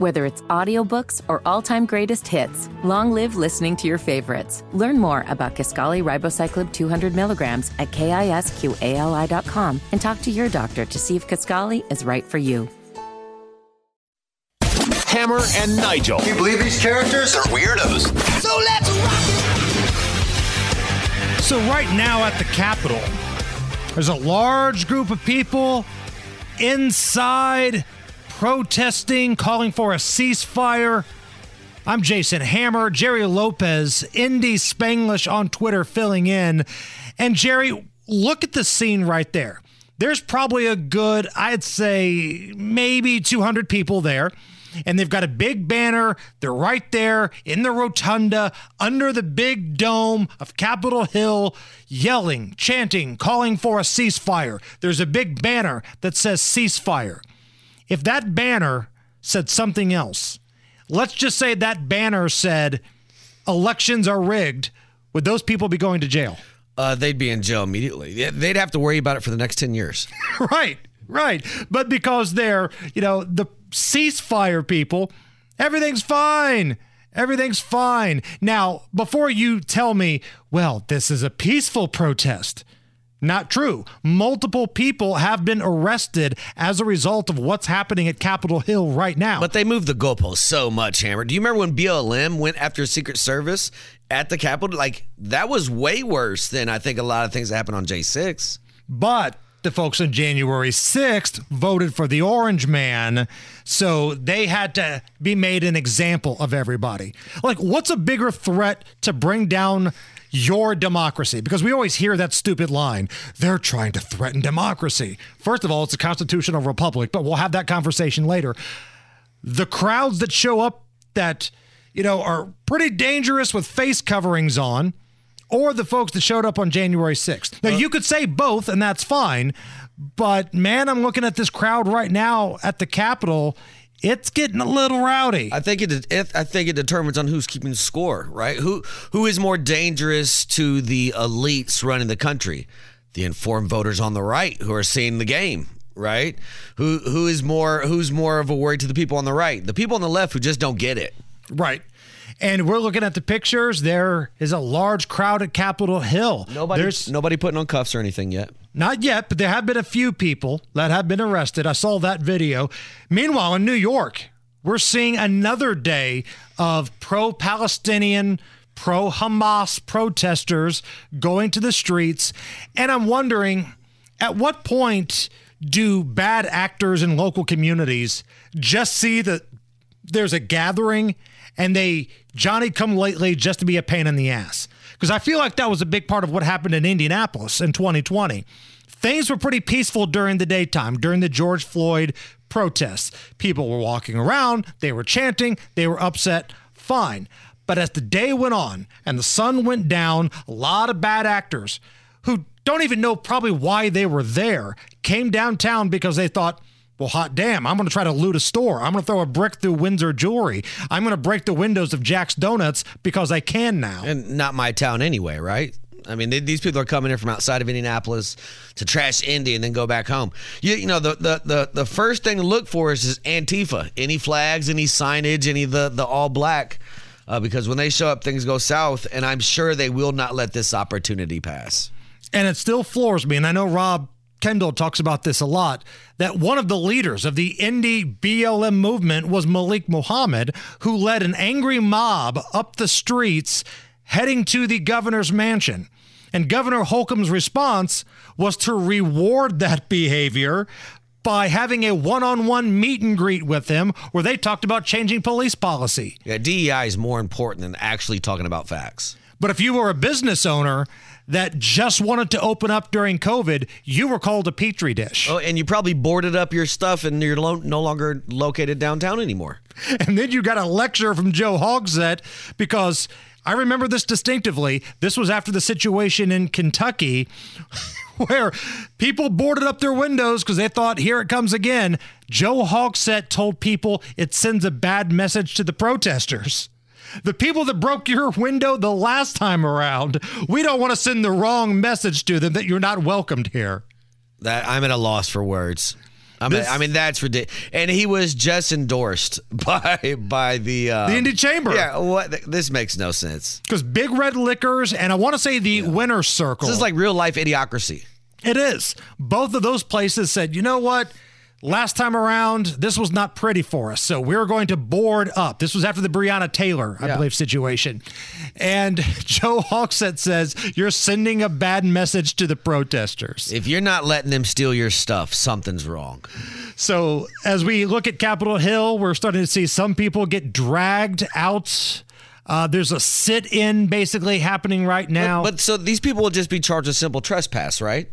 Whether it's audiobooks or all-time greatest hits, long live listening to your favorites. Learn more about Kisqali Ribociclib 200 milligrams at kisqali.com and talk to your doctor to see if Kisqali is right for you. Hammer and Nigel. Can you believe these characters are weirdos? So let's rock it! So right now at the Capitol, there's a large group of people inside protesting, calling for a ceasefire. I'm Jason Hammer, Jerry Lopez, Indy Spanglish on Twitter filling in. And Jerry, look at the scene right there. There's probably a good, I'd say, maybe 200 people there. And they've got a big banner. They're right there in the rotunda under the big dome of Capitol Hill, yelling, chanting, calling for a ceasefire. There's a big banner that says ceasefire. If that banner said something else, let's just say that banner said elections are rigged, would those people be going to jail? Uh, they'd be in jail immediately. They'd have to worry about it for the next 10 years. right, right. But because they're, you know, the ceasefire people, everything's fine. Everything's fine. Now, before you tell me, well, this is a peaceful protest, not true. Multiple people have been arrested as a result of what's happening at Capitol Hill right now. But they moved the goalposts so much, Hammer. Do you remember when BLM went after Secret Service at the Capitol? Like, that was way worse than I think a lot of things that happened on J6. But the folks on January 6th voted for the Orange Man. So they had to be made an example of everybody. Like, what's a bigger threat to bring down your democracy because we always hear that stupid line they're trying to threaten democracy first of all it's a constitutional republic but we'll have that conversation later the crowds that show up that you know are pretty dangerous with face coverings on or the folks that showed up on January 6th. Now, uh, you could say both, and that's fine. But man, I'm looking at this crowd right now at the Capitol it's getting a little rowdy. I think it, it, I think it determines on who's keeping score, right? Who who is more dangerous to the elites running the country? The informed voters on the right who are seeing the game, right? Who who is more who's more of a worry to the people on the right? The people on the left who just don't get it. Right. And we're looking at the pictures. There is a large crowd at Capitol Hill. Nobody, There's nobody putting on cuffs or anything yet. Not yet, but there have been a few people that have been arrested. I saw that video. Meanwhile, in New York, we're seeing another day of pro Palestinian, pro Hamas protesters going to the streets. And I'm wondering at what point do bad actors in local communities just see that there's a gathering and they Johnny come lately just to be a pain in the ass? Because I feel like that was a big part of what happened in Indianapolis in 2020. Things were pretty peaceful during the daytime, during the George Floyd protests. People were walking around, they were chanting, they were upset, fine. But as the day went on and the sun went down, a lot of bad actors who don't even know probably why they were there came downtown because they thought, well, hot damn, I'm going to try to loot a store. I'm going to throw a brick through Windsor Jewelry. I'm going to break the windows of Jack's Donuts because I can now. And not my town anyway, right? I mean, they, these people are coming in from outside of Indianapolis to trash Indy and then go back home. You, you know, the, the, the, the first thing to look for is, is Antifa. Any flags, any signage, any the, the all black. Uh, because when they show up, things go south, and I'm sure they will not let this opportunity pass. And it still floors me, and I know Rob Kendall talks about this a lot that one of the leaders of the Indy BLM movement was Malik Muhammad, who led an angry mob up the streets heading to the governor's mansion. And Governor Holcomb's response was to reward that behavior by having a one on one meet and greet with him where they talked about changing police policy. Yeah, DEI is more important than actually talking about facts. But if you were a business owner that just wanted to open up during COVID, you were called a petri dish. Oh, and you probably boarded up your stuff and you're lo- no longer located downtown anymore. And then you got a lecture from Joe Hogsett because I remember this distinctively. This was after the situation in Kentucky where people boarded up their windows because they thought, here it comes again. Joe Hogsett told people it sends a bad message to the protesters. The people that broke your window the last time around, we don't want to send the wrong message to them that you're not welcomed here. That I'm at a loss for words. I mean, This- I mean that's ridiculous. And he was just endorsed by by the uh, The Indy Chamber. Yeah, what? This makes no sense. Because Big Red Liquors and I want to say the Winner's Circle. This is like real life idiocracy. It is. Both of those places said, you know what? Last time around, this was not pretty for us. So we're going to board up. This was after the Breonna Taylor, I Yeah. believe, situation. And Joe Hogsett says, you're sending a bad message to the protesters. If you're not letting them steal your stuff, something's wrong. So as we look at Capitol Hill, we're starting to see some people get dragged out. Uh, there's a sit in basically happening right now. But so these people will just be charged with simple trespass, right?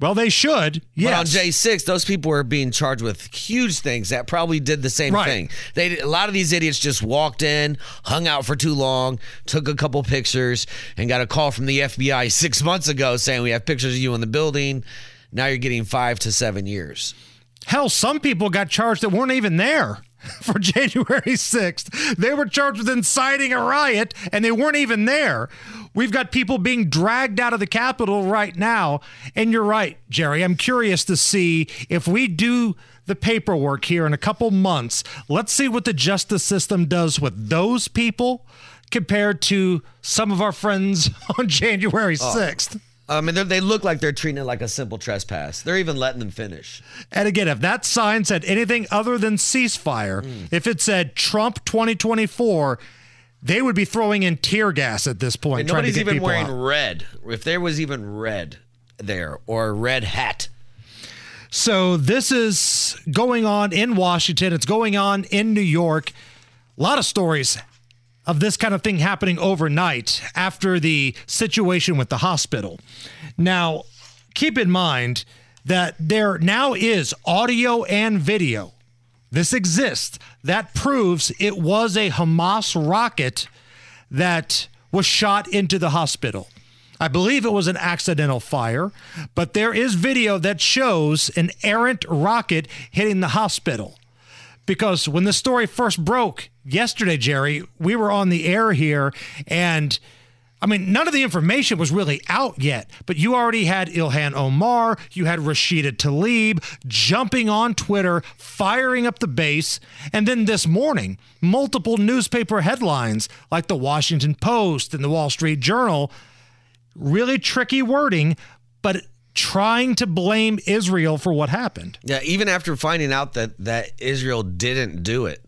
Well, they should. Yes. But on J6, those people were being charged with huge things that probably did the same Right. thing. They a lot of these idiots just walked in, hung out for too long, took a couple pictures, and got a call from the FBI six months ago saying we have pictures of you in the building. Now you're getting five to seven years. Hell, some people got charged that weren't even there for January 6th. They were charged with inciting a riot and they weren't even there. We've got people being dragged out of the Capitol right now. And you're right, Jerry. I'm curious to see if we do the paperwork here in a couple months. Let's see what the justice system does with those people compared to some of our friends on January 6th. I mean, they're- look like they're treating it like a simple trespass. They're even letting them finish. And again, if that sign said anything other than ceasefire, mm. if it said Trump 2024, they would be throwing in tear gas at this point. And trying to nobody's even wearing out. red. If there was even red there or a red hat, So this is going on in Washington. It's going on in New York. A lot of stories of this kind of thing happening overnight after the situation with the hospital. Now, keep in mind that there now is audio and video. This exists. That proves it was a Hamas rocket that was shot into the hospital. I believe it was an accidental fire, but there is video that shows an errant rocket hitting the hospital. Because when the story first broke yesterday, Jerry, we were on the air here, and I mean, none of the information was really out yet, but you already had Ilhan Omar, you had Rashida Tlaib jumping on Twitter, firing up the base. And then this morning, multiple newspaper headlines like the Washington Post and the Wall Street Journal, really tricky wording, but trying to blame Israel for what happened. Yeah, even after finding out that that Israel didn't do it,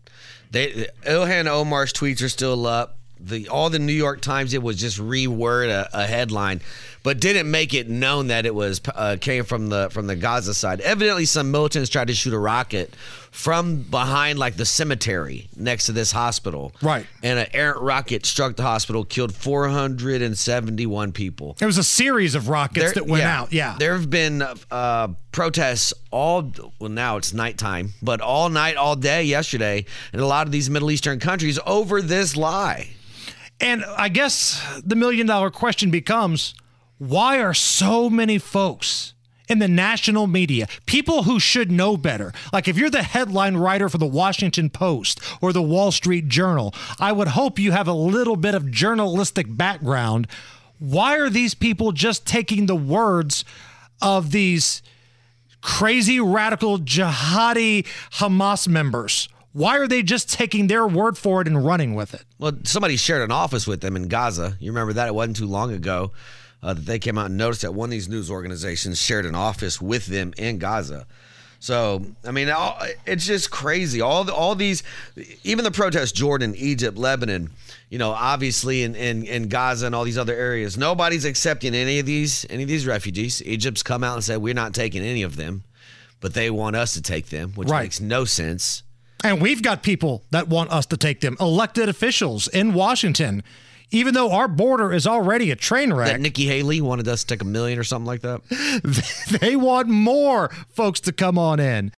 they Ilhan Omar's tweets are still up. The all the New York Times it was just reword a, a headline, but didn't make it known that it was uh, came from the from the Gaza side. Evidently, some militants tried to shoot a rocket from behind like the cemetery next to this hospital. Right. and an errant rocket struck the hospital, killed 471 people. There was a series of rockets that went out. Yeah. There have been uh, protests all, well, now it's nighttime, but all night, all day yesterday in a lot of these Middle Eastern countries over this lie. And I guess the million dollar question becomes why are so many folks in the national media, people who should know better, like if you're the headline writer for the Washington Post or the Wall Street Journal, I would hope you have a little bit of journalistic background. Why are these people just taking the words of these crazy radical jihadi Hamas members? Why are they just taking their word for it and running with it? Well, somebody shared an office with them in Gaza. You remember that? It wasn't too long ago uh, that they came out and noticed that one of these news organizations shared an office with them in Gaza. So, I mean, all, it's just crazy. All the, all these, even the protests, Jordan, Egypt, Lebanon, you know, obviously in, in, in Gaza and all these other areas, nobody's accepting any of these any of these refugees. Egypt's come out and said we're not taking any of them, but they want us to take them, which Right. makes no sense. And we've got people that want us to take them, elected officials in Washington, even though our border is already a train That wreck. Nikki Haley wanted us to take a million or something like that. they want more folks to come on in.